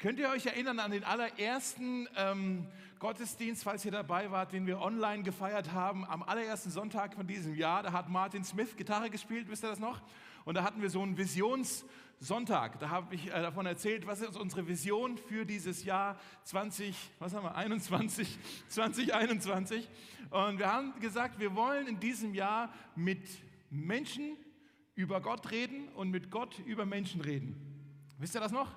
Könnt ihr euch erinnern an den allerersten ähm, Gottesdienst, falls ihr dabei wart, den wir online gefeiert haben, am allerersten Sonntag von diesem Jahr? Da hat Martin Smith Gitarre gespielt, wisst ihr das noch? Und da hatten wir so einen Visionssonntag. Da habe ich äh, davon erzählt, was ist unsere Vision für dieses Jahr 20, was haben wir, 21, 2021. Und wir haben gesagt, wir wollen in diesem Jahr mit Menschen über Gott reden und mit Gott über Menschen reden. Wisst ihr das noch?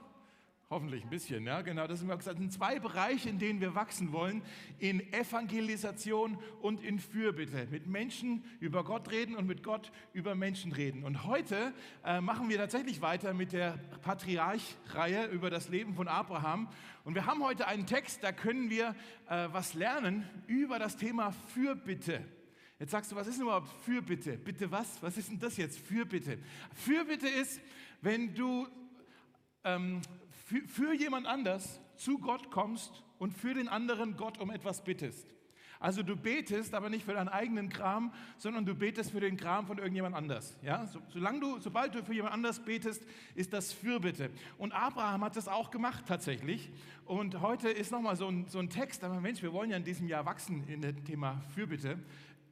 Hoffentlich ein bisschen, ja, genau. Das sind, zwei Bereiche, in denen wir wachsen wollen: in Evangelisation und in Fürbitte. Mit Menschen über Gott reden und mit Gott über Menschen reden. Und heute äh, machen wir tatsächlich weiter mit der Patriarch-Reihe über das Leben von Abraham. Und wir haben heute einen Text, da können wir äh, was lernen über das Thema Fürbitte. Jetzt sagst du, was ist denn überhaupt Fürbitte? Bitte was? Was ist denn das jetzt? Fürbitte. Fürbitte ist, wenn du ähm, für, für jemand anders zu Gott kommst und für den anderen Gott um etwas bittest. Also du betest, aber nicht für deinen eigenen Kram, sondern du betest für den Kram von irgendjemand anders. Ja? So, solange du, sobald du für jemand anders betest, ist das Fürbitte. Und Abraham hat das auch gemacht tatsächlich. Und heute ist nochmal so ein, so ein Text, aber Mensch, wir wollen ja in diesem Jahr wachsen in dem Thema Fürbitte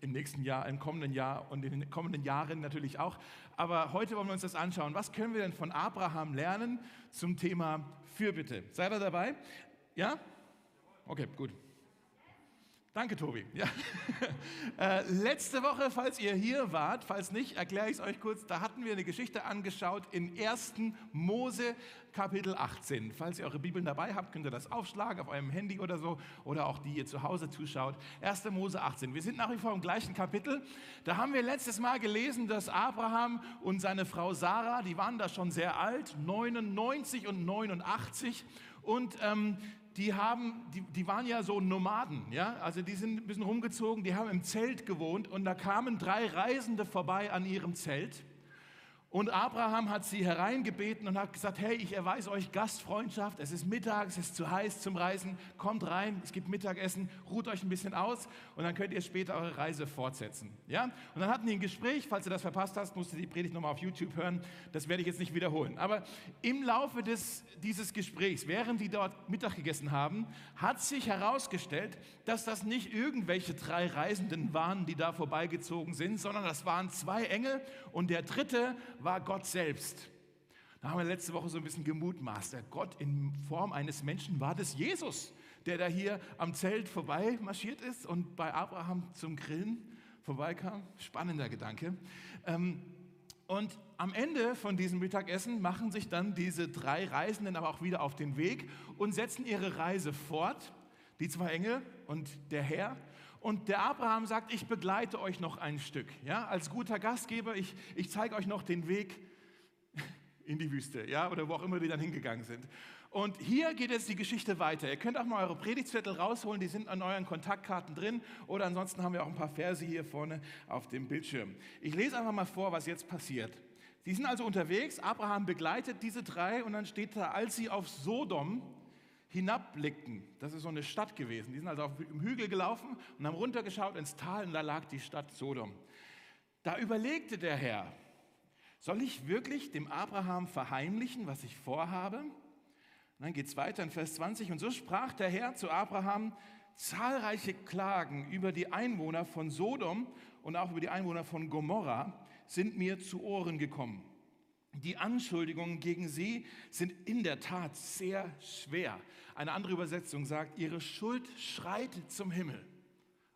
im nächsten Jahr, im kommenden Jahr und in den kommenden Jahren natürlich auch. Aber heute wollen wir uns das anschauen. Was können wir denn von Abraham lernen zum Thema Fürbitte? Seid ihr dabei? Ja? Okay, gut. Danke, Tobi. Ja. äh, letzte Woche, falls ihr hier wart, falls nicht, erkläre ich es euch kurz, da hatten wir eine Geschichte angeschaut in 1. Mose Kapitel 18. Falls ihr eure Bibeln dabei habt, könnt ihr das aufschlagen auf eurem Handy oder so oder auch die ihr zu Hause zuschaut. 1. Mose 18. Wir sind nach wie vor im gleichen Kapitel. Da haben wir letztes Mal gelesen, dass Abraham und seine Frau Sarah, die waren da schon sehr alt, 99 und 89 und ähm, die, haben, die, die waren ja so Nomaden, ja? also die sind ein bisschen rumgezogen, die haben im Zelt gewohnt und da kamen drei Reisende vorbei an ihrem Zelt und Abraham hat sie hereingebeten und hat gesagt, hey, ich erweise euch Gastfreundschaft, es ist Mittag, es ist zu heiß zum Reisen, kommt rein, es gibt Mittagessen, ruht euch ein bisschen aus und dann könnt ihr später eure Reise fortsetzen. Ja? Und dann hatten die ein Gespräch, falls du das verpasst hast, musst du die Predigt nochmal auf YouTube hören, das werde ich jetzt nicht wiederholen. Aber im Laufe des, dieses Gesprächs, während die dort Mittag gegessen haben, hat sich herausgestellt, dass das nicht irgendwelche drei Reisenden waren, die da vorbeigezogen sind, sondern das waren zwei Engel und der dritte war Gott selbst. Da haben wir letzte Woche so ein bisschen gemutmaßt. Gott in Form eines Menschen war das Jesus, der da hier am Zelt vorbei marschiert ist und bei Abraham zum Grillen vorbeikam. Spannender Gedanke. Ähm, und am Ende von diesem Mittagessen machen sich dann diese drei Reisenden aber auch wieder auf den Weg und setzen ihre Reise fort. Die zwei Engel und der Herr. Und der Abraham sagt, ich begleite euch noch ein Stück. Ja, als guter Gastgeber, ich, ich zeige euch noch den Weg in die Wüste, ja, oder wo auch immer die dann hingegangen sind. Und hier geht jetzt die Geschichte weiter. Ihr könnt auch mal eure Predigtzettel rausholen, die sind an euren Kontaktkarten drin. Oder ansonsten haben wir auch ein paar Verse hier vorne auf dem Bildschirm. Ich lese einfach mal vor, was jetzt passiert. Sie sind also unterwegs, Abraham begleitet diese drei und dann steht da, als sie auf Sodom hinabblickten. Das ist so eine Stadt gewesen. Die sind also auf dem Hügel gelaufen und haben runtergeschaut ins Tal und da lag die Stadt Sodom. Da überlegte der Herr, soll ich wirklich dem Abraham verheimlichen, was ich vorhabe? Und dann geht es weiter in Vers 20. Und so sprach der Herr zu Abraham, zahlreiche Klagen über die Einwohner von Sodom und auch über die Einwohner von Gomorra sind mir zu Ohren gekommen. Die Anschuldigungen gegen sie sind in der Tat sehr schwer. Eine andere Übersetzung sagt, ihre Schuld schreit zum Himmel.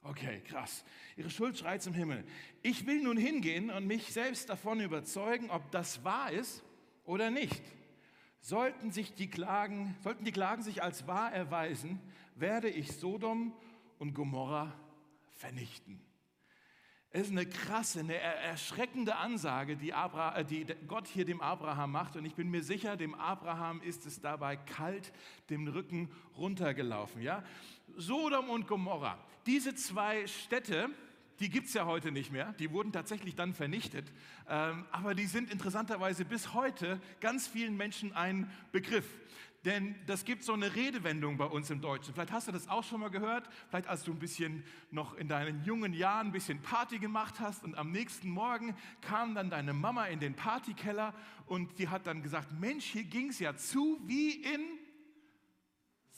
Okay, krass. Ihre Schuld schreit zum Himmel. Ich will nun hingehen und mich selbst davon überzeugen, ob das wahr ist oder nicht. Sollten, sich die Klagen, sollten die Klagen sich als wahr erweisen, werde ich Sodom und Gomorra vernichten. Es ist eine krasse, eine erschreckende Ansage, die, Abra, äh, die Gott hier dem Abraham macht. Und ich bin mir sicher, dem Abraham ist es dabei kalt den Rücken runtergelaufen. Ja? Sodom und Gomorra, diese zwei Städte, die gibt es ja heute nicht mehr. Die wurden tatsächlich dann vernichtet. Ähm, aber die sind interessanterweise bis heute ganz vielen Menschen ein Begriff. Denn das gibt so eine Redewendung bei uns im Deutschen. Vielleicht hast du das auch schon mal gehört. Vielleicht als du ein bisschen noch in deinen jungen Jahren ein bisschen Party gemacht hast und am nächsten Morgen kam dann deine Mama in den Partykeller und die hat dann gesagt, Mensch, hier ging es ja zu wie in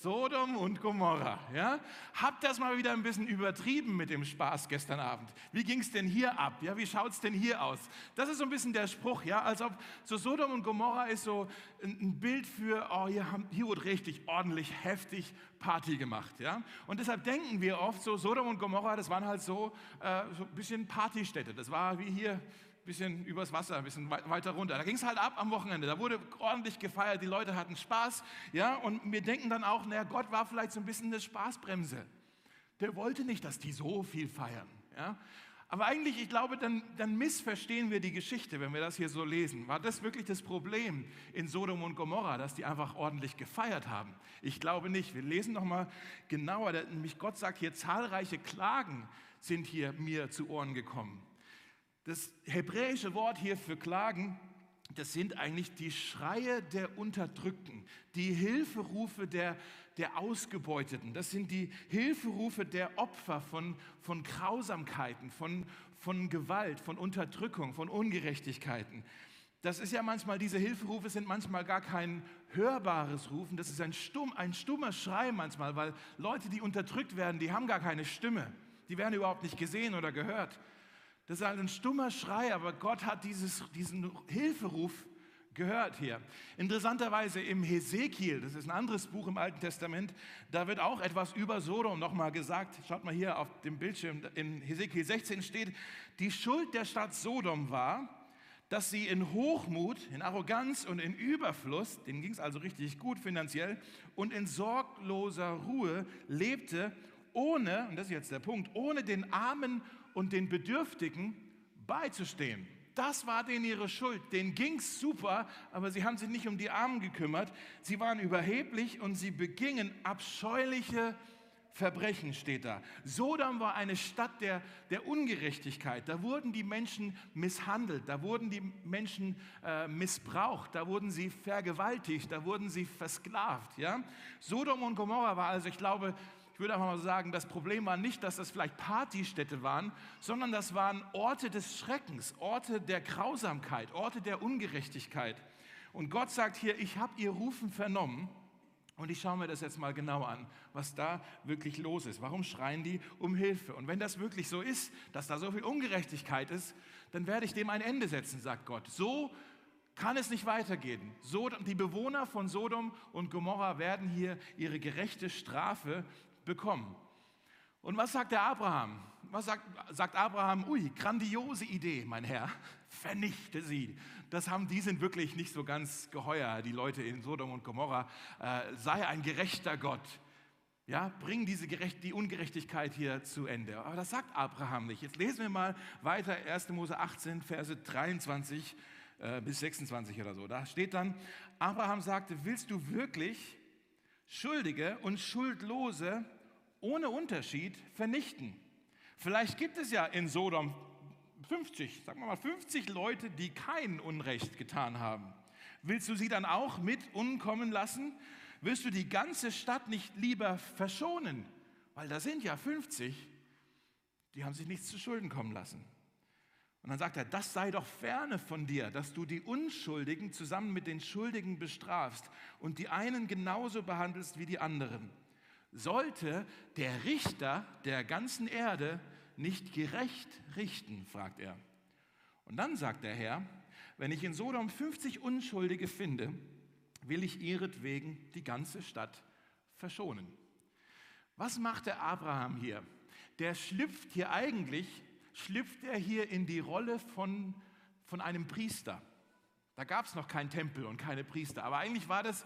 Sodom und Gomorra. Ja? Habt das mal wieder ein bisschen übertrieben mit dem Spaß gestern Abend. Wie ging es denn hier ab? Ja, wie schaut es denn hier aus? Das ist so ein bisschen der Spruch, ja, als ob so Sodom und Gomorra ist so ein Bild für, oh, hier, haben, hier wurde richtig ordentlich heftig Party gemacht. Ja? Und deshalb denken wir oft so, Sodom und Gomorra, das waren halt so, äh, so ein bisschen Partystädte. Das war wie hier bisschen übers Wasser, ein bisschen weiter runter. Da ging es halt ab am Wochenende. Da wurde ordentlich gefeiert, die Leute hatten Spaß. Ja, und wir denken dann auch, naja, Gott war vielleicht so ein bisschen eine Spaßbremse. Der wollte nicht, dass die so viel feiern. Ja. Aber eigentlich, ich glaube, dann, dann missverstehen wir die Geschichte, wenn wir das hier so lesen. War das wirklich das Problem in Sodom und Gomorra, dass die einfach ordentlich gefeiert haben? Ich glaube nicht. Wir lesen nochmal genauer. Nämlich Gott sagt hier, zahlreiche Klagen sind hier mir zu Ohren gekommen. Das hebräische Wort hier für Klagen, das sind eigentlich die Schreie der Unterdrückten, die Hilferufe der, der Ausgebeuteten. Das sind die Hilferufe der Opfer von, von Grausamkeiten, von, von Gewalt, von Unterdrückung, von Ungerechtigkeiten. Das ist ja manchmal, diese Hilferufe sind manchmal gar kein hörbares Rufen, das ist ein, stumm, ein stummer Schrei manchmal, weil Leute, die unterdrückt werden, die haben gar keine Stimme. Die werden überhaupt nicht gesehen oder gehört. Das ist halt ein stummer Schrei, aber Gott hat dieses, diesen Hilferuf gehört hier. Interessanterweise im Hesekiel, das ist ein anderes Buch im Alten Testament, da wird auch etwas über Sodom nochmal gesagt. Schaut mal hier auf dem Bildschirm, in Hesekiel 16 steht, die Schuld der Stadt Sodom war, dass sie in Hochmut, in Arroganz und in Überfluss, denen ging es also richtig gut finanziell, und in sorgloser Ruhe lebte, ohne, und das ist jetzt der Punkt, ohne den Armen und den Bedürftigen beizustehen. Das war denen ihre Schuld. Denen ging es super, aber sie haben sich nicht um die Armen gekümmert. Sie waren überheblich und sie begingen abscheuliche Verbrechen, steht da. Sodom war eine Stadt der, der Ungerechtigkeit. Da wurden die Menschen misshandelt, da wurden die Menschen äh, missbraucht, da wurden sie vergewaltigt, da wurden sie versklavt. Ja? Sodom und Gomorra war also, ich glaube, ich würde einfach mal sagen, das Problem war nicht, dass das vielleicht Partystädte waren, sondern das waren Orte des Schreckens, Orte der Grausamkeit, Orte der Ungerechtigkeit. Und Gott sagt hier, ich habe ihr Rufen vernommen und ich schaue mir das jetzt mal genau an, was da wirklich los ist. Warum schreien die um Hilfe? Und wenn das wirklich so ist, dass da so viel Ungerechtigkeit ist, dann werde ich dem ein Ende setzen, sagt Gott. So kann es nicht weitergehen. So, die Bewohner von Sodom und Gomorra werden hier ihre gerechte Strafe bekommen. Und was sagt der Abraham? Was sagt, sagt Abraham? Ui, grandiose Idee, mein Herr, vernichte sie. Das haben, die sind wirklich nicht so ganz geheuer, die Leute in Sodom und Gomorra. Äh, sei ein gerechter Gott. Ja, bring diese Gerecht, die Ungerechtigkeit hier zu Ende. Aber das sagt Abraham nicht. Jetzt lesen wir mal weiter 1. Mose 18, Verse 23 äh, bis 26 oder so. Da steht dann, Abraham sagte, willst du wirklich Schuldige und Schuldlose ohne Unterschied vernichten. Vielleicht gibt es ja in Sodom 50, sagen wir mal 50 Leute, die kein Unrecht getan haben. Willst du sie dann auch mit umkommen lassen? Willst du die ganze Stadt nicht lieber verschonen? Weil da sind ja 50, die haben sich nichts zu Schulden kommen lassen. Und dann sagt er, das sei doch ferne von dir, dass du die Unschuldigen zusammen mit den Schuldigen bestrafst und die einen genauso behandelst wie die anderen sollte der Richter der ganzen Erde nicht gerecht richten, fragt er. Und dann sagt der Herr, wenn ich in Sodom 50 Unschuldige finde, will ich ihretwegen die ganze Stadt verschonen. Was macht der Abraham hier? Der schlüpft hier eigentlich, schlüpft er hier in die Rolle von, von einem Priester. Da gab es noch keinen Tempel und keine Priester, aber eigentlich war das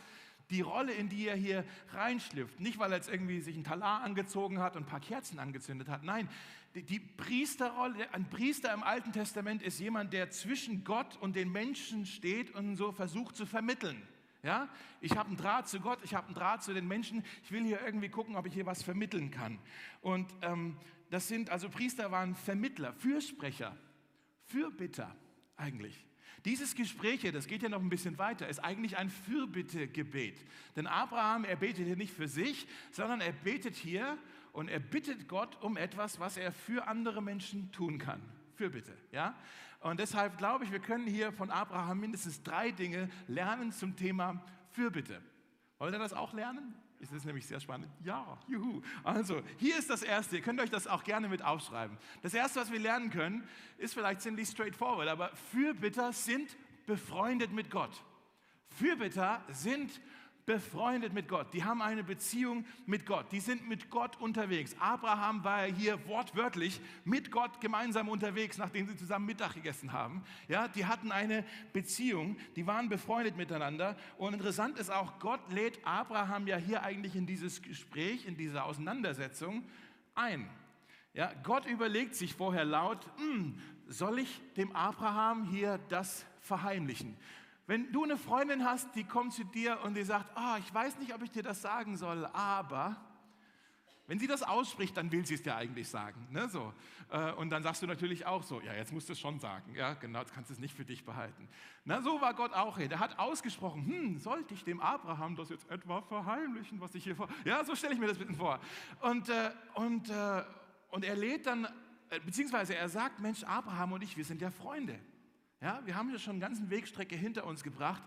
die Rolle, in die er hier reinschlüpft. Nicht, weil er jetzt irgendwie sich ein Talar angezogen hat und ein paar Kerzen angezündet hat. Nein, die, die Priesterrolle, ein Priester im Alten Testament ist jemand, der zwischen Gott und den Menschen steht und so versucht zu vermitteln. Ja, ich habe einen Draht zu Gott, ich habe einen Draht zu den Menschen. Ich will hier irgendwie gucken, ob ich hier was vermitteln kann. Und ähm, das sind also Priester waren Vermittler, Fürsprecher, Fürbitter eigentlich. Dieses Gespräch hier, das geht ja noch ein bisschen weiter, ist eigentlich ein Fürbittegebet. Denn Abraham, er betet hier nicht für sich, sondern er betet hier und er bittet Gott um etwas, was er für andere Menschen tun kann. Fürbitte, ja? Und deshalb glaube ich, wir können hier von Abraham mindestens drei Dinge lernen zum Thema Fürbitte. Wollt ihr das auch lernen? Ist das nämlich sehr spannend? Ja, juhu. Also, hier ist das Erste. Ihr könnt euch das auch gerne mit aufschreiben. Das Erste, was wir lernen können, ist vielleicht ziemlich straightforward, aber Fürbitter sind befreundet mit Gott. Fürbitter sind befreundet mit Gott. Die haben eine Beziehung mit Gott. Die sind mit Gott unterwegs. Abraham war hier wortwörtlich mit Gott gemeinsam unterwegs, nachdem sie zusammen Mittag gegessen haben. Ja, die hatten eine Beziehung. Die waren befreundet miteinander. Und interessant ist auch, Gott lädt Abraham ja hier eigentlich in dieses Gespräch, in diese Auseinandersetzung ein. Ja, Gott überlegt sich vorher laut, hm, soll ich dem Abraham hier das verheimlichen? Wenn du eine Freundin hast, die kommt zu dir und die sagt, oh, ich weiß nicht, ob ich dir das sagen soll, aber wenn sie das ausspricht, dann will sie es dir eigentlich sagen. Ne? So. Äh, und dann sagst du natürlich auch so, ja, jetzt musst du es schon sagen. Ja, genau, jetzt kannst du es nicht für dich behalten. Na, so war Gott auch hier. Der hat ausgesprochen, hm, sollte ich dem Abraham das jetzt etwa verheimlichen, was ich hier vor... Ja, so stelle ich mir das bitte vor. Und, äh, und, äh, und er lädt dann, beziehungsweise er sagt, Mensch, Abraham und ich, wir sind ja Freunde. Ja, wir haben ja schon eine ganze Wegstrecke hinter uns gebracht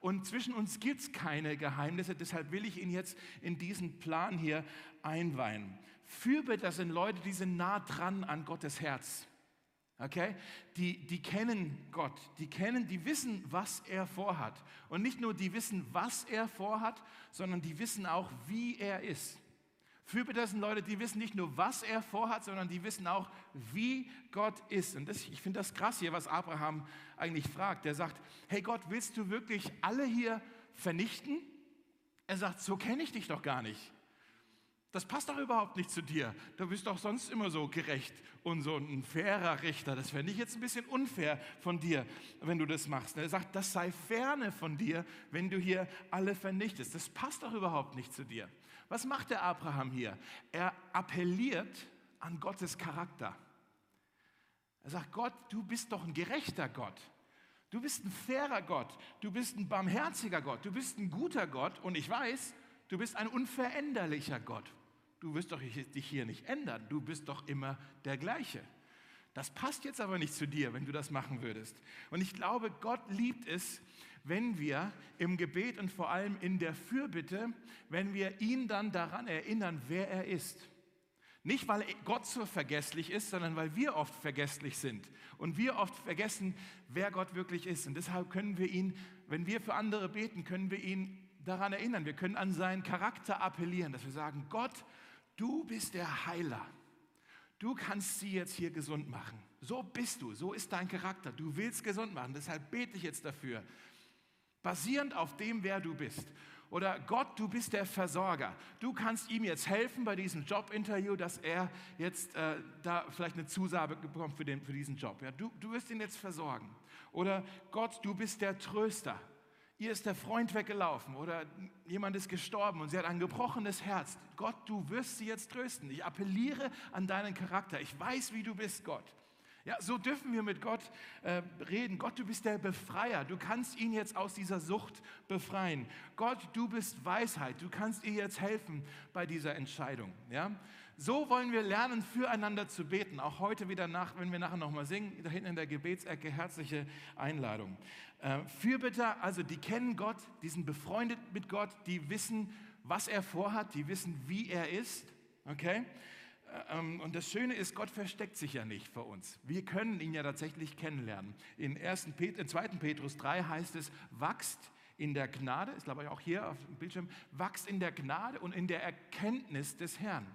und zwischen uns gibt es keine Geheimnisse. Deshalb will ich ihn jetzt in diesen Plan hier einweihen. Fürbitter sind Leute, die sind nah dran an Gottes Herz. Okay? Die, die kennen Gott, die kennen, die wissen, was er vorhat. Und nicht nur die wissen, was er vorhat, sondern die wissen auch, wie er ist. Fürbitter sind Leute, die wissen nicht nur, was er vorhat, sondern die wissen auch, wie Gott ist. Und das, ich finde das krass hier, was Abraham eigentlich fragt. Der sagt, hey Gott, willst du wirklich alle hier vernichten? Er sagt, so kenne ich dich doch gar nicht. Das passt doch überhaupt nicht zu dir. Du bist doch sonst immer so gerecht und so ein fairer Richter. Das fände ich jetzt ein bisschen unfair von dir, wenn du das machst. Er sagt, das sei ferne von dir, wenn du hier alle vernichtest. Das passt doch überhaupt nicht zu dir. Was macht der Abraham hier? Er appelliert an Gottes Charakter. Er sagt, Gott, du bist doch ein gerechter Gott. Du bist ein fairer Gott. Du bist ein barmherziger Gott. Du bist ein guter Gott. Und ich weiß, du bist ein unveränderlicher Gott. Du wirst doch dich hier nicht ändern. Du bist doch immer der gleiche. Das passt jetzt aber nicht zu dir, wenn du das machen würdest. Und ich glaube, Gott liebt es, wenn wir im Gebet und vor allem in der Fürbitte, wenn wir ihn dann daran erinnern, wer er ist. Nicht, weil Gott so vergesslich ist, sondern weil wir oft vergesslich sind und wir oft vergessen, wer Gott wirklich ist. Und deshalb können wir ihn, wenn wir für andere beten, können wir ihn daran erinnern. Wir können an seinen Charakter appellieren, dass wir sagen, Gott, du bist der Heiler. Du kannst sie jetzt hier gesund machen. So bist du, so ist dein Charakter. Du willst gesund machen. Deshalb bete ich jetzt dafür, basierend auf dem, wer du bist. Oder Gott, du bist der Versorger. Du kannst ihm jetzt helfen bei diesem Jobinterview, dass er jetzt äh, da vielleicht eine Zusage bekommt für, den, für diesen Job. Ja, du, du wirst ihn jetzt versorgen. Oder Gott, du bist der Tröster. Ihr ist der Freund weggelaufen oder jemand ist gestorben und sie hat ein gebrochenes Herz. Gott, du wirst sie jetzt trösten. Ich appelliere an deinen Charakter. Ich weiß, wie du bist, Gott. Ja, so dürfen wir mit Gott äh, reden. Gott, du bist der Befreier. Du kannst ihn jetzt aus dieser Sucht befreien. Gott, du bist Weisheit. Du kannst ihr jetzt helfen bei dieser Entscheidung. Ja? So wollen wir lernen, füreinander zu beten. Auch heute wieder nach, wenn wir nachher nochmal singen, da hinten in der Gebetsecke, herzliche Einladung. Äh, Fürbitter, also die kennen Gott, die sind befreundet mit Gott, die wissen, was er vorhat, die wissen, wie er ist. Okay? Ähm, und das Schöne ist, Gott versteckt sich ja nicht vor uns. Wir können ihn ja tatsächlich kennenlernen. In 1. Pet 2. Petrus 3 heißt es, wachst in der Gnade, ist glaube ich auch hier auf dem Bildschirm, wachst in der Gnade und in der Erkenntnis des Herrn.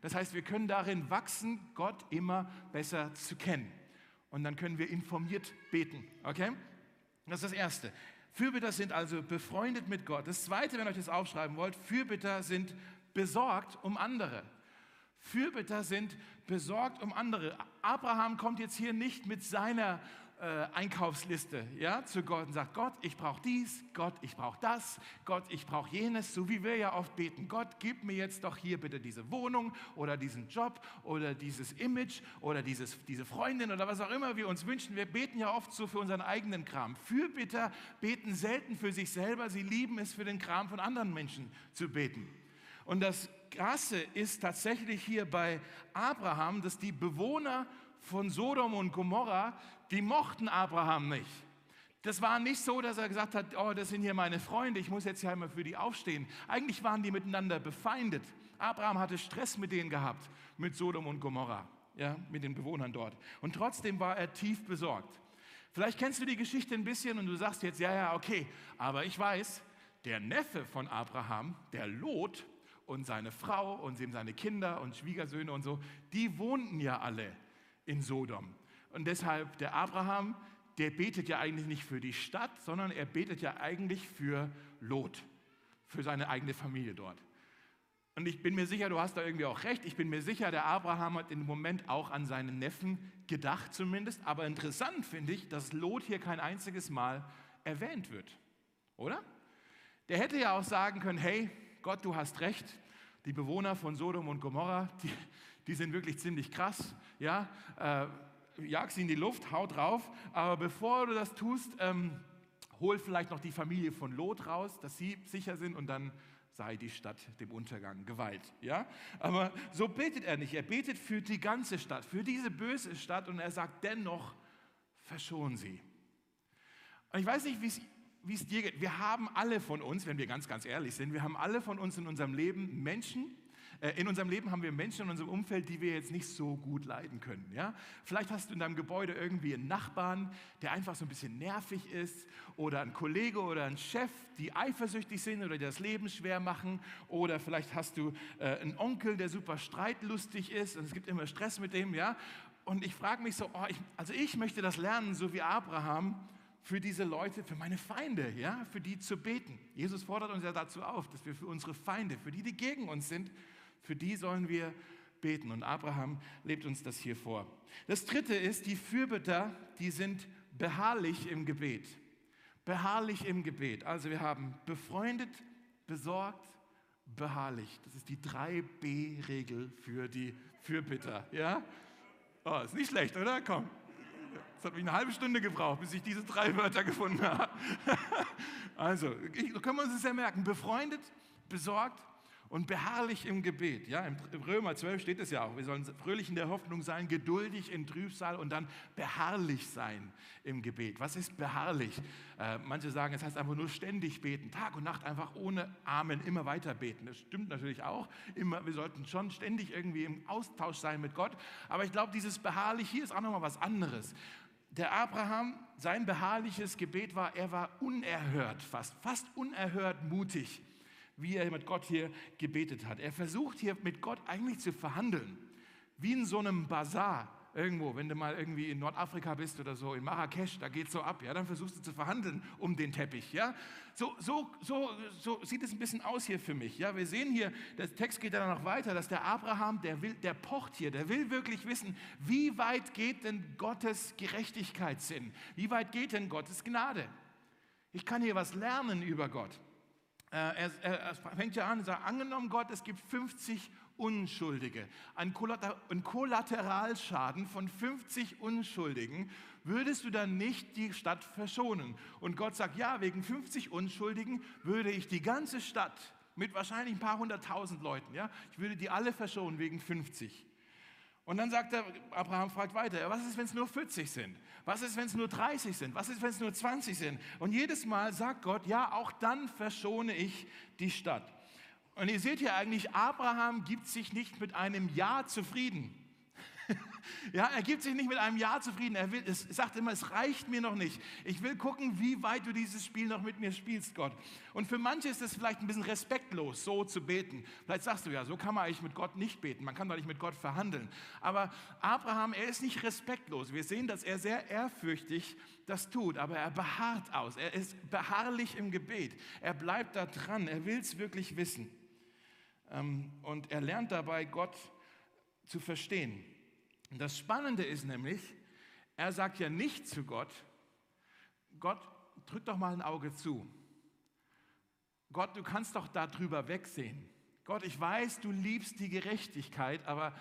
Das heißt, wir können darin wachsen, Gott immer besser zu kennen. Und dann können wir informiert beten. Okay? Das ist das Erste. Fürbitter sind also befreundet mit Gott. Das Zweite, wenn ihr euch das aufschreiben wollt, Fürbitter sind besorgt um andere. Fürbitter sind besorgt um andere. Abraham kommt jetzt hier nicht mit seiner äh, Einkaufsliste ja, zu Gott und sagt, Gott, ich brauche dies, Gott, ich brauche das, Gott, ich brauche jenes, so wie wir ja oft beten. Gott, gib mir jetzt doch hier bitte diese Wohnung oder diesen Job oder dieses Image oder dieses, diese Freundin oder was auch immer wir uns wünschen. Wir beten ja oft so für unseren eigenen Kram. Fürbitter beten selten für sich selber, sie lieben es für den Kram von anderen Menschen zu beten. Und das Krasse ist tatsächlich hier bei Abraham, dass die Bewohner von Sodom und Gomorra, die mochten Abraham nicht. Das war nicht so, dass er gesagt hat, oh, das sind hier meine Freunde, ich muss jetzt hier einmal für die aufstehen. Eigentlich waren die miteinander befeindet. Abraham hatte Stress mit denen gehabt, mit Sodom und Gomorra, ja, mit den Bewohnern dort. Und trotzdem war er tief besorgt. Vielleicht kennst du die Geschichte ein bisschen und du sagst jetzt, ja, ja, okay, aber ich weiß, der Neffe von Abraham, der Lot und seine Frau und seine Kinder und Schwiegersöhne und so, die wohnten ja alle in Sodom. Und deshalb der Abraham, der betet ja eigentlich nicht für die Stadt, sondern er betet ja eigentlich für Lot, für seine eigene Familie dort. Und ich bin mir sicher, du hast da irgendwie auch recht. Ich bin mir sicher, der Abraham hat im Moment auch an seinen Neffen gedacht zumindest. Aber interessant finde ich, dass Lot hier kein einziges Mal erwähnt wird. Oder? Der hätte ja auch sagen können, hey, Gott, du hast recht. Die Bewohner von Sodom und Gomorra, die, die sind wirklich ziemlich krass. Ja, äh, jag sie in die Luft, hau drauf. Aber bevor du das tust, ähm, hol vielleicht noch die Familie von Lot raus, dass sie sicher sind und dann sei die Stadt dem Untergang geweiht. Ja? Aber so betet er nicht. Er betet für die ganze Stadt, für diese böse Stadt und er sagt dennoch, verschon sie. Und ich weiß nicht, wie es dir geht. Wir haben alle von uns, wenn wir ganz, ganz ehrlich sind, wir haben alle von uns in unserem Leben Menschen, in unserem Leben haben wir Menschen in unserem Umfeld, die wir jetzt nicht so gut leiden können. Ja? Vielleicht hast du in deinem Gebäude irgendwie einen Nachbarn, der einfach so ein bisschen nervig ist oder einen Kollege oder einen Chef, die eifersüchtig sind oder dir das Leben schwer machen oder vielleicht hast du äh, einen Onkel, der super streitlustig ist und es gibt immer Stress mit dem. Ja? Und ich frage mich so, oh, ich, also ich möchte das lernen, so wie Abraham, für diese Leute, für meine Feinde, ja, für die zu beten. Jesus fordert uns ja dazu auf, dass wir für unsere Feinde, für die, die gegen uns sind, für die sollen wir beten. Und Abraham lebt uns das hier vor. Das dritte ist, die Fürbitter, die sind beharrlich im Gebet. Beharrlich im Gebet. Also wir haben befreundet, besorgt, beharrlich. Das ist die 3b-Regel für die Fürbitter. Ja? Oh, ist nicht schlecht, oder? Komm. Es hat mich eine halbe Stunde gebraucht, bis ich diese drei Wörter gefunden habe. also, können wir uns das ja merken. Befreundet, besorgt, und beharrlich im Gebet. Ja, Im Römer 12 steht es ja auch, wir sollen fröhlich in der Hoffnung sein, geduldig in Trübsal und dann beharrlich sein im Gebet. Was ist beharrlich? Äh, manche sagen, es heißt einfach nur ständig beten, Tag und Nacht einfach ohne Amen immer weiter beten. Das stimmt natürlich auch. Immer, wir sollten schon ständig irgendwie im Austausch sein mit Gott. Aber ich glaube, dieses beharrlich hier ist auch nochmal was anderes. Der Abraham, sein beharrliches Gebet war, er war unerhört, fast, fast unerhört mutig wie er mit Gott hier gebetet hat. Er versucht hier mit Gott eigentlich zu verhandeln, wie in so einem Bazar irgendwo, wenn du mal irgendwie in Nordafrika bist oder so, in Marrakesch, da geht es so ab, ja, dann versuchst du zu verhandeln um den Teppich, ja. So, so, so, so sieht es ein bisschen aus hier für mich, ja. Wir sehen hier, der Text geht dann noch weiter, dass der Abraham, der will, der pocht hier, der will wirklich wissen, wie weit geht denn Gottes Gerechtigkeitssinn? Wie weit geht denn Gottes Gnade? Ich kann hier was lernen über Gott. Äh, er, er, fängt ja an, sagt, angenommen Gott, es gibt 50 Unschuldige. Ein Kollateralschaden von 50 Unschuldigen, würdest du dann nicht die Stadt verschonen? Und Gott sagt, ja, wegen 50 Unschuldigen würde ich die ganze Stadt mit wahrscheinlich ein paar hunderttausend Leuten, ja, ich würde die alle verschonen wegen 50. Und dann sagt er, Abraham fragt weiter, was ist, wenn es nur 40 sind? Was ist, wenn es nur 30 sind? Was ist, wenn es nur 20 sind? Und jedes Mal sagt Gott, ja, auch dann verschone ich die Stadt. Und ihr seht hier eigentlich, Abraham gibt sich nicht mit einem Ja zufrieden. Ja, er gibt sich nicht mit einem Ja zufrieden. Er will, es sagt immer, es reicht mir noch nicht. Ich will gucken, wie weit du dieses Spiel noch mit mir spielst, Gott. Und für manche ist es vielleicht ein bisschen respektlos, so zu beten. Vielleicht sagst du ja, so kann man eigentlich mit Gott nicht beten. Man kann doch nicht mit Gott verhandeln. Aber Abraham, er ist nicht respektlos. Wir sehen, dass er sehr ehrfürchtig das tut, aber er beharrt aus. Er ist beharrlich im Gebet. Er bleibt da dran. Er will es wirklich wissen. Ähm, und er lernt dabei, Gott zu verstehen. Das Spannende ist nämlich, er sagt ja nicht zu Gott, Gott, drück doch mal ein Auge zu. Gott, du kannst doch darüber wegsehen. Gott, ich weiß, du liebst die Gerechtigkeit, aber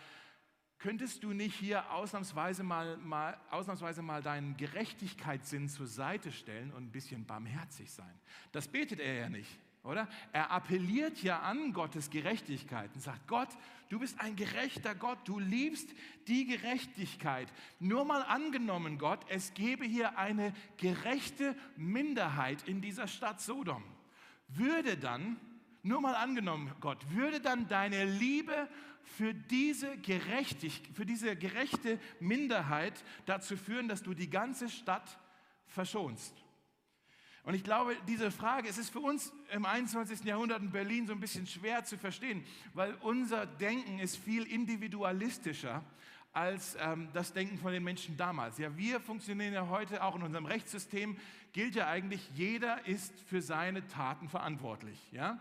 könntest du nicht hier ausnahmsweise mal, mal, ausnahmsweise mal deinen Gerechtigkeitssinn zur Seite stellen und ein bisschen barmherzig sein? Das betet er ja nicht. Oder? Er appelliert ja an Gottes Gerechtigkeit und sagt, Gott, du bist ein gerechter Gott, du liebst die Gerechtigkeit. Nur mal angenommen, Gott, es gebe hier eine gerechte Minderheit in dieser Stadt Sodom. Würde dann, nur mal angenommen, Gott, würde dann deine Liebe für diese, gerechtig, für diese gerechte Minderheit dazu führen, dass du die ganze Stadt verschonst? Und ich glaube, diese Frage, es ist für uns im 21. Jahrhundert in Berlin so ein bisschen schwer zu verstehen, weil unser Denken ist viel individualistischer als ähm, das Denken von den Menschen damals. Ja, wir funktionieren ja heute auch in unserem Rechtssystem, gilt ja eigentlich, jeder ist für seine Taten verantwortlich. Ja?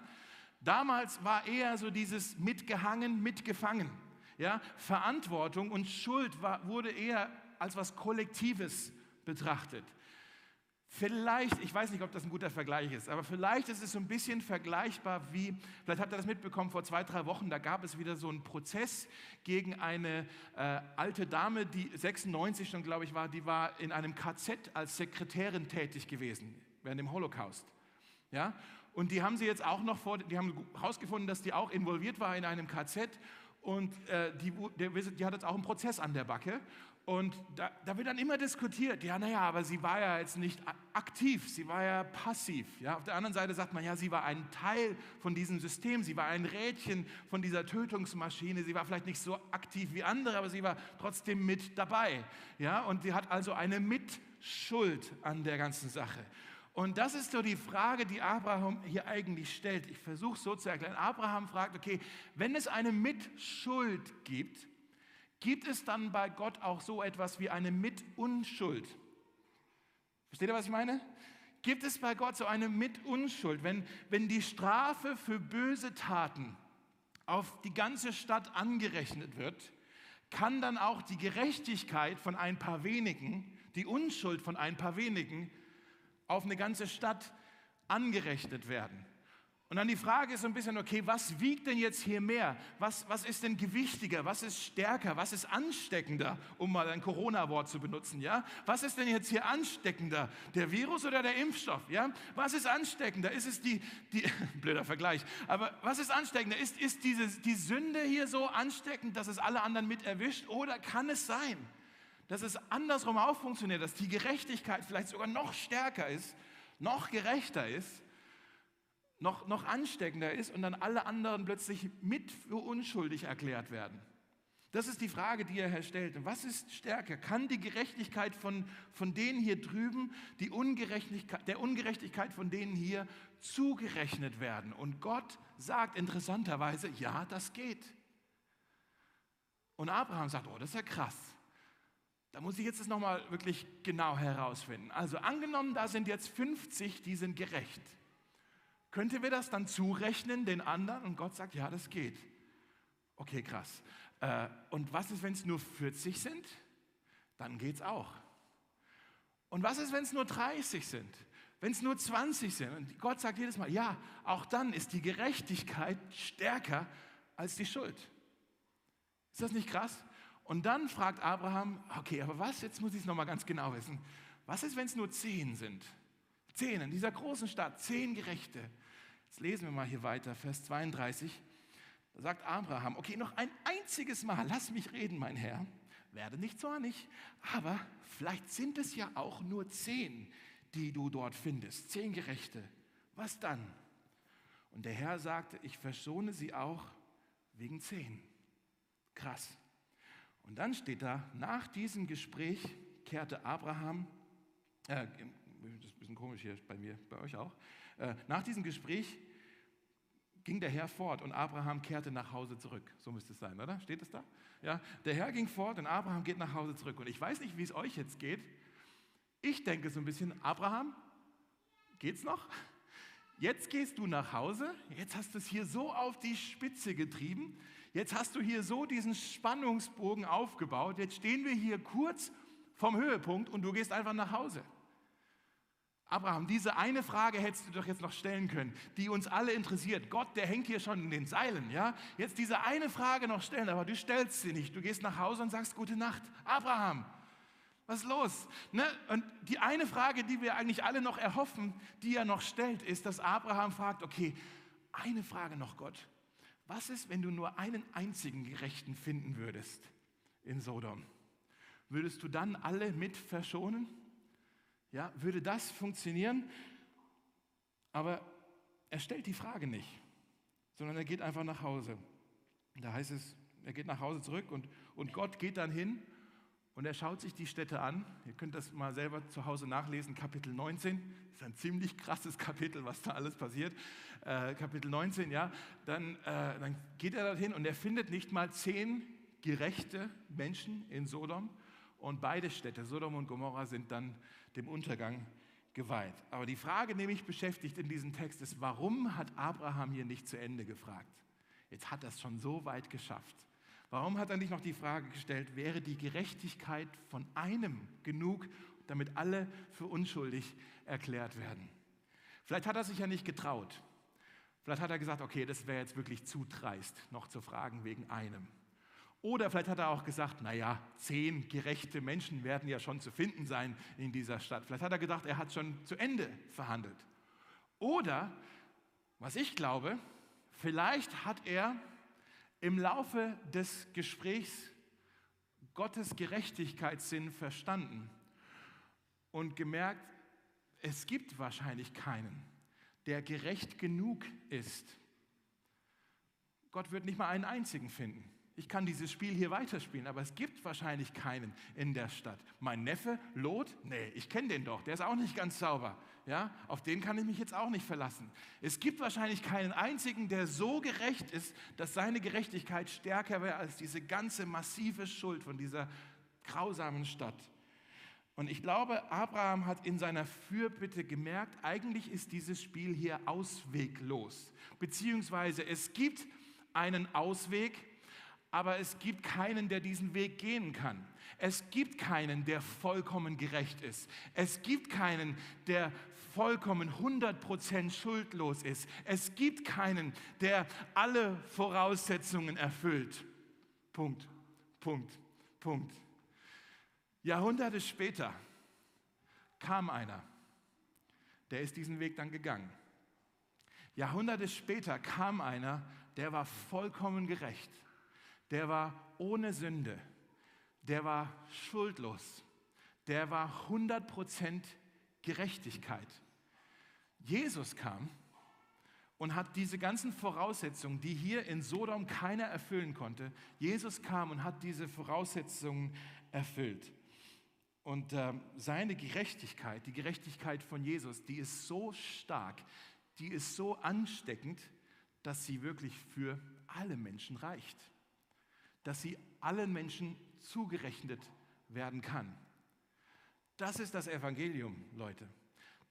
Damals war eher so dieses mitgehangen, mitgefangen. Ja? Verantwortung und Schuld war, wurde eher als was Kollektives betrachtet. Vielleicht, ich weiß nicht, ob das ein guter Vergleich ist, aber vielleicht ist es so ein bisschen vergleichbar wie, vielleicht habt ihr das mitbekommen, vor zwei, drei Wochen, da gab es wieder so einen Prozess gegen eine äh, alte Dame, die 96 schon, glaube ich, war, die war in einem KZ als Sekretärin tätig gewesen, während dem Holocaust. Ja? Und die haben sie jetzt auch noch vor, die haben herausgefunden, dass die auch involviert war in einem KZ und äh, die, die, die hat jetzt auch einen Prozess an der Backe. Und da, da, wird dann immer diskutiert, ja, naja, aber sie war ja jetzt nicht aktiv, sie war ja passiv. Ja? Auf der anderen Seite sagt man, ja, sie war ein Teil von diesem System, sie war ein Rädchen von dieser Tötungsmaschine, sie war vielleicht nicht so aktiv wie andere, aber sie war trotzdem mit dabei. Ja? Und sie hat also eine Mitschuld an der ganzen Sache. Und das ist so die Frage, die Abraham hier eigentlich stellt. Ich versuche es so zu erklären. Abraham fragt, okay, wenn es eine Mitschuld gibt, Gibt es dann bei Gott auch so etwas wie eine Mitunschuld? Versteht ihr, was ich meine? Gibt es bei Gott so eine Mitunschuld, wenn, wenn die Strafe für böse Taten auf die ganze Stadt angerechnet wird, kann dann auch die Gerechtigkeit von ein paar wenigen, die Unschuld von ein paar wenigen auf eine ganze Stadt angerechnet werden? Und dann die Frage ist so ein bisschen, okay, was wiegt denn jetzt hier mehr? Was, was ist denn gewichtiger? Was ist stärker? Was ist ansteckender, um mal ein Corona-Wort zu benutzen? Ja? Was ist denn jetzt hier ansteckender? Der Virus oder der Impfstoff? Ja? Was ist ansteckender? Ist es die, die blöder Vergleich, aber was ist ansteckender? Ist, ist diese, die Sünde hier so ansteckend, dass es alle anderen mit erwischt? Oder kann es sein, dass es andersrum auch funktioniert, dass die Gerechtigkeit vielleicht sogar noch stärker ist, noch gerechter ist? Noch, noch ansteckender ist und dann alle anderen plötzlich mit für unschuldig erklärt werden. Das ist die Frage, die er hier stellt. Was ist stärker? Kann die Gerechtigkeit von, von denen hier drüben, die Ungerechtigkeit, der Ungerechtigkeit von denen hier zugerechnet werden? Und Gott sagt interessanterweise, ja, das geht. Und Abraham sagt, oh, das ist ja krass. Da muss ich jetzt das nochmal wirklich genau herausfinden. Also angenommen, da sind jetzt 50, die sind gerecht. Könnten wir das dann zurechnen den anderen? Und Gott sagt, ja, das geht. Okay, krass. Äh, und was ist, wenn es nur 40 sind? Dann geht es auch. Und was ist, wenn es nur 30 sind? Wenn es nur 20 sind? Und Gott sagt jedes Mal, ja, auch dann ist die Gerechtigkeit stärker als die Schuld. Ist das nicht krass? Und dann fragt Abraham, okay, aber was, jetzt muss ich es nochmal ganz genau wissen, was ist, wenn es nur 10 sind? Zehn in dieser großen Stadt, zehn Gerechte. Jetzt lesen wir mal hier weiter, Vers 32. Da sagt Abraham, okay, noch ein einziges Mal, lass mich reden, mein Herr. Werde nicht zornig, aber vielleicht sind es ja auch nur zehn, die du dort findest. Zehn Gerechte. Was dann? Und der Herr sagte, ich verschone sie auch wegen zehn. Krass. Und dann steht da, nach diesem Gespräch kehrte Abraham, äh, das ist ein bisschen komisch hier bei mir, bei euch auch, nach diesem Gespräch ging der Herr fort und Abraham kehrte nach Hause zurück. So müsste es sein, oder? Steht es da? Ja, der Herr ging fort und Abraham geht nach Hause zurück. Und ich weiß nicht, wie es euch jetzt geht. Ich denke so ein bisschen, Abraham, geht's noch? Jetzt gehst du nach Hause, jetzt hast du es hier so auf die Spitze getrieben, jetzt hast du hier so diesen Spannungsbogen aufgebaut, jetzt stehen wir hier kurz vom Höhepunkt und du gehst einfach nach Hause. Abraham, diese eine Frage hättest du doch jetzt noch stellen können, die uns alle interessiert. Gott, der hängt hier schon in den Seilen, ja? Jetzt diese eine Frage noch stellen, aber du stellst sie nicht. Du gehst nach Hause und sagst Gute Nacht. Abraham, Was ist los? Ne? Und die eine Frage, die wir eigentlich alle noch erhoffen, die er noch stellt, ist, dass Abraham fragt, okay, eine Frage noch, Gott. Was ist, wenn du nur einen einzigen Gerechten finden würdest in Sodom? Würdest du dann alle mit verschonen? Ja, würde das funktionieren? Aber er stellt die Frage nicht, sondern er geht einfach nach Hause. Da heißt es, er geht nach Hause zurück und, und Gott geht dann hin und er schaut sich die Städte an. Ihr könnt das mal selber zu Hause nachlesen, Kapitel 19. Das ist ein ziemlich krasses Kapitel, was da alles passiert. Äh, Kapitel 19, ja. Dann, äh, dann geht er dorthin und er findet nicht mal zehn gerechte Menschen in Sodom. Und beide Städte, Sodom und Gomorra, sind dann dem Untergang geweiht. Aber die Frage, die mich beschäftigt in diesem Text, ist, warum hat Abraham hier nicht zu Ende gefragt? Jetzt hat er es schon so weit geschafft. Warum hat er nicht noch die Frage gestellt, wäre die Gerechtigkeit von einem genug, damit alle für unschuldig erklärt werden? Vielleicht hat er sich ja nicht getraut. Vielleicht hat er gesagt, okay, das wäre jetzt wirklich zu dreist, noch zu fragen wegen einem. Oder vielleicht hat er auch gesagt, naja, zehn gerechte Menschen werden ja schon zu finden sein in dieser Stadt. Vielleicht hat er gedacht, er hat schon zu Ende verhandelt. Oder, was ich glaube, vielleicht hat er im Laufe des Gesprächs Gottes Gerechtigkeitssinn verstanden und gemerkt, es gibt wahrscheinlich keinen, der gerecht genug ist. Gott wird nicht mal einen einzigen finden. Ich kann dieses Spiel hier weiterspielen, aber es gibt wahrscheinlich keinen in der Stadt. Mein Neffe, Lot, nee, ich kenne den doch, der ist auch nicht ganz sauber. Ja, auf den kann ich mich jetzt auch nicht verlassen. Es gibt wahrscheinlich keinen einzigen, der so gerecht ist, dass seine Gerechtigkeit stärker wäre als diese ganze massive Schuld von dieser grausamen Stadt. Und ich glaube, Abraham hat in seiner Fürbitte gemerkt, eigentlich ist dieses Spiel hier ausweglos. Beziehungsweise es gibt einen Ausweg, aber es gibt keinen, der diesen Weg gehen kann. Es gibt keinen, der vollkommen gerecht ist. Es gibt keinen, der vollkommen 100% schuldlos ist. Es gibt keinen, der alle Voraussetzungen erfüllt. Punkt, Punkt, Punkt. Jahrhunderte später kam einer, der ist diesen Weg dann gegangen. Jahrhunderte später kam einer, der war vollkommen gerecht, der war ohne Sünde, der war schuldlos, der war 100% Gerechtigkeit. Jesus kam und hat diese ganzen Voraussetzungen, die hier in Sodom keiner erfüllen konnte, Jesus kam und hat diese Voraussetzungen erfüllt. Und äh, seine Gerechtigkeit, die Gerechtigkeit von Jesus, die ist so stark, die ist so ansteckend, dass sie wirklich für alle Menschen reicht. Dass sie allen Menschen zugerechnet werden kann. Das ist das Evangelium, Leute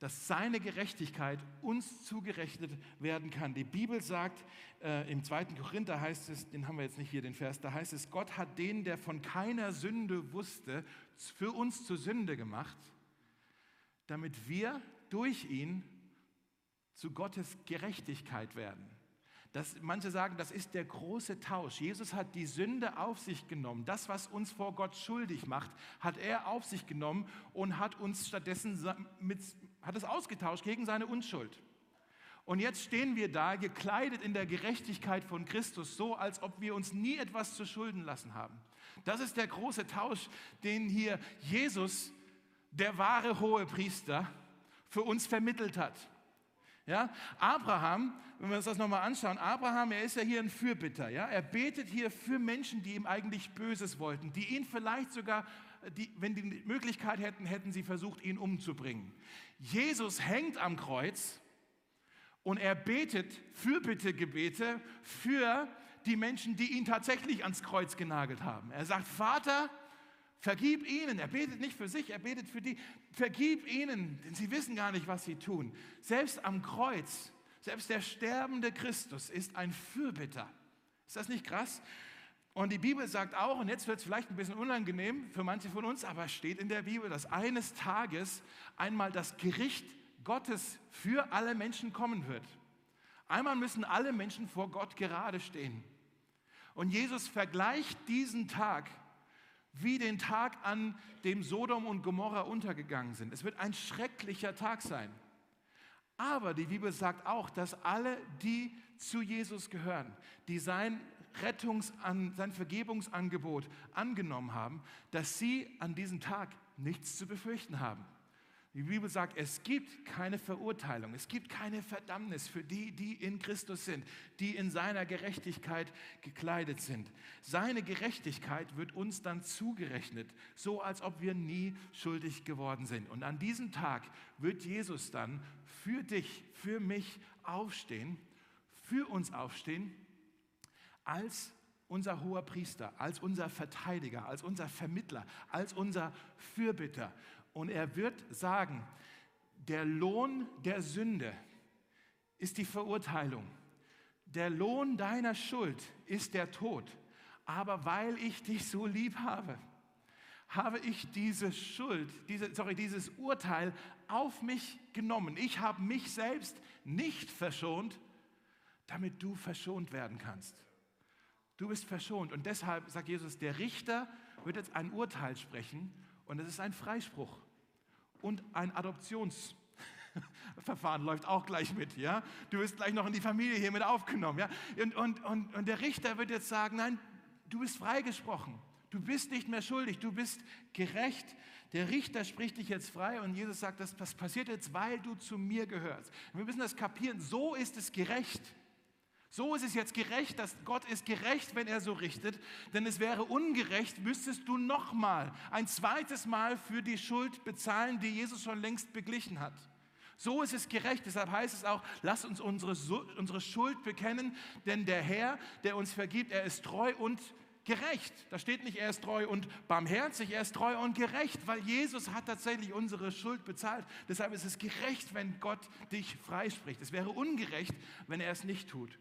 dass seine Gerechtigkeit uns zugerechnet werden kann. Die Bibel sagt, äh, im 2. Korinther heißt es, den haben wir jetzt nicht hier, den Vers, da heißt es, Gott hat den, der von keiner Sünde wusste, für uns zur Sünde gemacht, damit wir durch ihn zu Gottes Gerechtigkeit werden. Das, manche sagen, das ist der große Tausch. Jesus hat die Sünde auf sich genommen. Das, was uns vor Gott schuldig macht, hat er auf sich genommen und hat uns stattdessen mit, hat es ausgetauscht gegen seine Unschuld. Und jetzt stehen wir da, gekleidet in der Gerechtigkeit von Christus, so als ob wir uns nie etwas zu Schulden lassen haben. Das ist der große Tausch, den hier Jesus, der wahre hohe Priester, für uns vermittelt hat. Ja, Abraham, wenn wir uns das nochmal anschauen, Abraham, er ist ja hier ein Fürbitter. Ja? Er betet hier für Menschen, die ihm eigentlich Böses wollten, die ihn vielleicht sogar, die, wenn die Möglichkeit hätten, hätten sie versucht, ihn umzubringen. Jesus hängt am Kreuz und er betet Fürbittegebete für die Menschen, die ihn tatsächlich ans Kreuz genagelt haben. Er sagt, Vater, Vergib ihnen. Er betet nicht für sich, er betet für die. Vergib ihnen, denn sie wissen gar nicht, was sie tun. Selbst am Kreuz, selbst der sterbende Christus ist ein Fürbitter. Ist das nicht krass? Und die Bibel sagt auch, und jetzt wird es vielleicht ein bisschen unangenehm für manche von uns, aber steht in der Bibel, dass eines Tages einmal das Gericht Gottes für alle Menschen kommen wird. Einmal müssen alle Menschen vor Gott gerade stehen. Und Jesus vergleicht diesen Tag wie den Tag, an dem Sodom und Gomorra untergegangen sind. Es wird ein schrecklicher Tag sein. Aber die Bibel sagt auch, dass alle, die zu Jesus gehören, die sein Rettungsan, sein Vergebungsangebot angenommen haben, dass sie an diesem Tag nichts zu befürchten haben. Die Bibel sagt, es gibt keine Verurteilung, es gibt keine Verdammnis für die, die in Christus sind, die in seiner Gerechtigkeit gekleidet sind. Seine Gerechtigkeit wird uns dann zugerechnet, so als ob wir nie schuldig geworden sind. Und an diesem Tag wird Jesus dann für dich, für mich aufstehen, für uns aufstehen, als unser hoher Priester, als unser Verteidiger, als unser Vermittler, als unser Fürbitter. Und er wird sagen, der Lohn der Sünde ist die Verurteilung. Der Lohn deiner Schuld ist der Tod. Aber weil ich dich so lieb habe, habe ich diese Schuld, diese, sorry, dieses Urteil auf mich genommen. Ich habe mich selbst nicht verschont, damit du verschont werden kannst. Du bist verschont. Und deshalb sagt Jesus, der Richter wird jetzt ein Urteil sprechen und es ist ein Freispruch. Und ein Adoptionsverfahren läuft auch gleich mit. Ja? Du wirst gleich noch in die Familie hier mit aufgenommen. Ja? Und, und, und, und der Richter wird jetzt sagen, nein, du bist freigesprochen. Du bist nicht mehr schuldig, du bist gerecht. Der Richter spricht dich jetzt frei und Jesus sagt, das passiert jetzt, weil du zu mir gehörst. Wir müssen das kapieren, so ist es gerecht. So ist es jetzt gerecht, dass Gott ist gerecht, wenn er so richtet, denn es wäre ungerecht, müsstest du nochmal, ein zweites Mal für die Schuld bezahlen, die Jesus schon längst beglichen hat. So ist es gerecht. Deshalb heißt es auch, lass uns unsere, Schuld bekennen, denn der Herr, der uns vergibt, er ist treu und gerecht. Da steht nicht, er ist treu und barmherzig, er ist treu und gerecht, weil Jesus hat tatsächlich unsere Schuld bezahlt. Deshalb ist es gerecht, wenn Gott dich freispricht. Es wäre ungerecht, wenn er es nicht tut.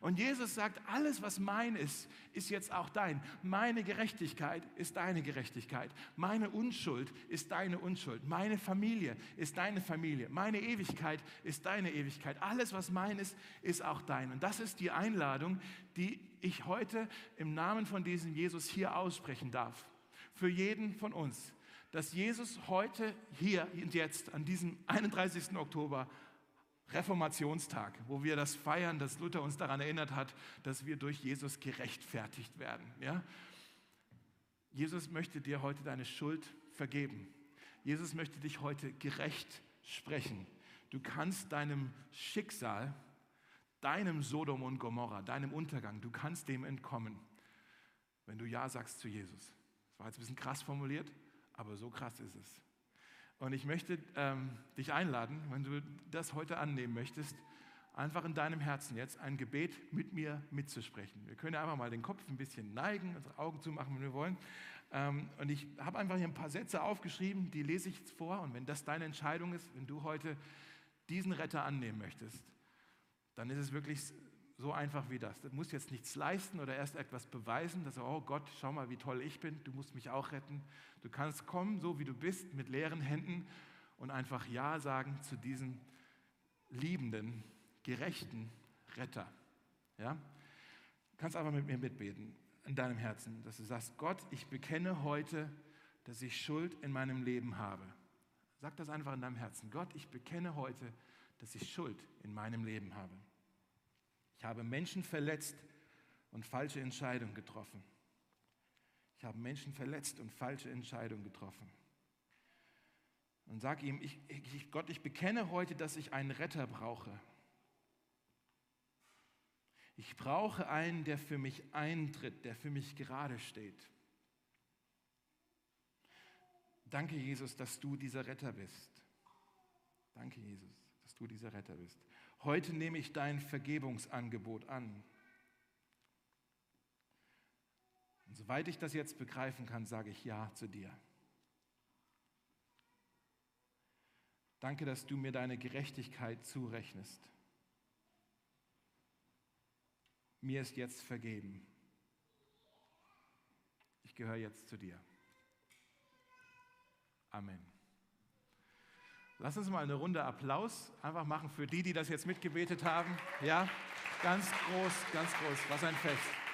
Und Jesus sagt, alles, was mein ist, ist jetzt auch dein. Meine Gerechtigkeit ist deine Gerechtigkeit. Meine Unschuld ist deine Unschuld. Meine Familie ist deine Familie. Meine Ewigkeit ist deine Ewigkeit. Alles, was mein ist, ist auch dein. Und das ist die Einladung, die ich heute im Namen von diesem Jesus hier aussprechen darf. Für jeden von uns. Dass Jesus heute, hier und jetzt, an diesem 31. Oktober, Reformationstag, wo wir das feiern, dass Luther uns daran erinnert hat, dass wir durch Jesus gerechtfertigt werden. Ja? Jesus möchte dir heute deine Schuld vergeben. Jesus möchte dich heute gerecht sprechen. Du kannst deinem Schicksal, deinem Sodom und Gomorra, deinem Untergang, du kannst dem entkommen, wenn du Ja sagst zu Jesus. Das war jetzt ein bisschen krass formuliert, aber so krass ist es. Und ich möchte ähm, dich einladen, wenn du das heute annehmen möchtest, einfach in deinem Herzen jetzt ein Gebet mit mir mitzusprechen. Wir können einfach mal den Kopf ein bisschen neigen, unsere Augen zumachen, wenn wir wollen. Ähm, und ich habe einfach hier ein paar Sätze aufgeschrieben, die lese ich jetzt vor. Und wenn das deine Entscheidung ist, wenn du heute diesen Retter annehmen möchtest, dann ist es wirklich so einfach wie das. Du musst jetzt nichts leisten oder erst etwas beweisen, dass, oh Gott, schau mal, wie toll ich bin, du musst mich auch retten. Du kannst kommen, so wie du bist, mit leeren Händen und einfach Ja sagen zu diesem liebenden, gerechten Retter. Ja? Du kannst einfach mit mir mitbeten in deinem Herzen, dass du sagst, Gott, ich bekenne heute, dass ich Schuld in meinem Leben habe. Sag das einfach in deinem Herzen. Gott, ich bekenne heute, dass ich Schuld in meinem Leben habe. Ich habe Menschen verletzt und falsche Entscheidungen getroffen. Ich habe Menschen verletzt und falsche Entscheidungen getroffen. Und sag ihm, ich, ich, Gott, ich bekenne heute, dass ich einen Retter brauche. Ich brauche einen, der für mich eintritt, der für mich gerade steht. Danke, Jesus, dass du dieser Retter bist. Danke, Jesus, dass du dieser Retter bist. Heute nehme ich dein Vergebungsangebot an. Und soweit ich das jetzt begreifen kann, sage ich Ja zu dir. Danke, dass du mir deine Gerechtigkeit zurechnest. Mir ist jetzt vergeben. Ich gehöre jetzt zu dir. Amen. Lass uns mal eine Runde Applaus einfach machen für die, die das jetzt mitgebetet haben. Ja, ganz groß, ganz groß. Was ein Fest.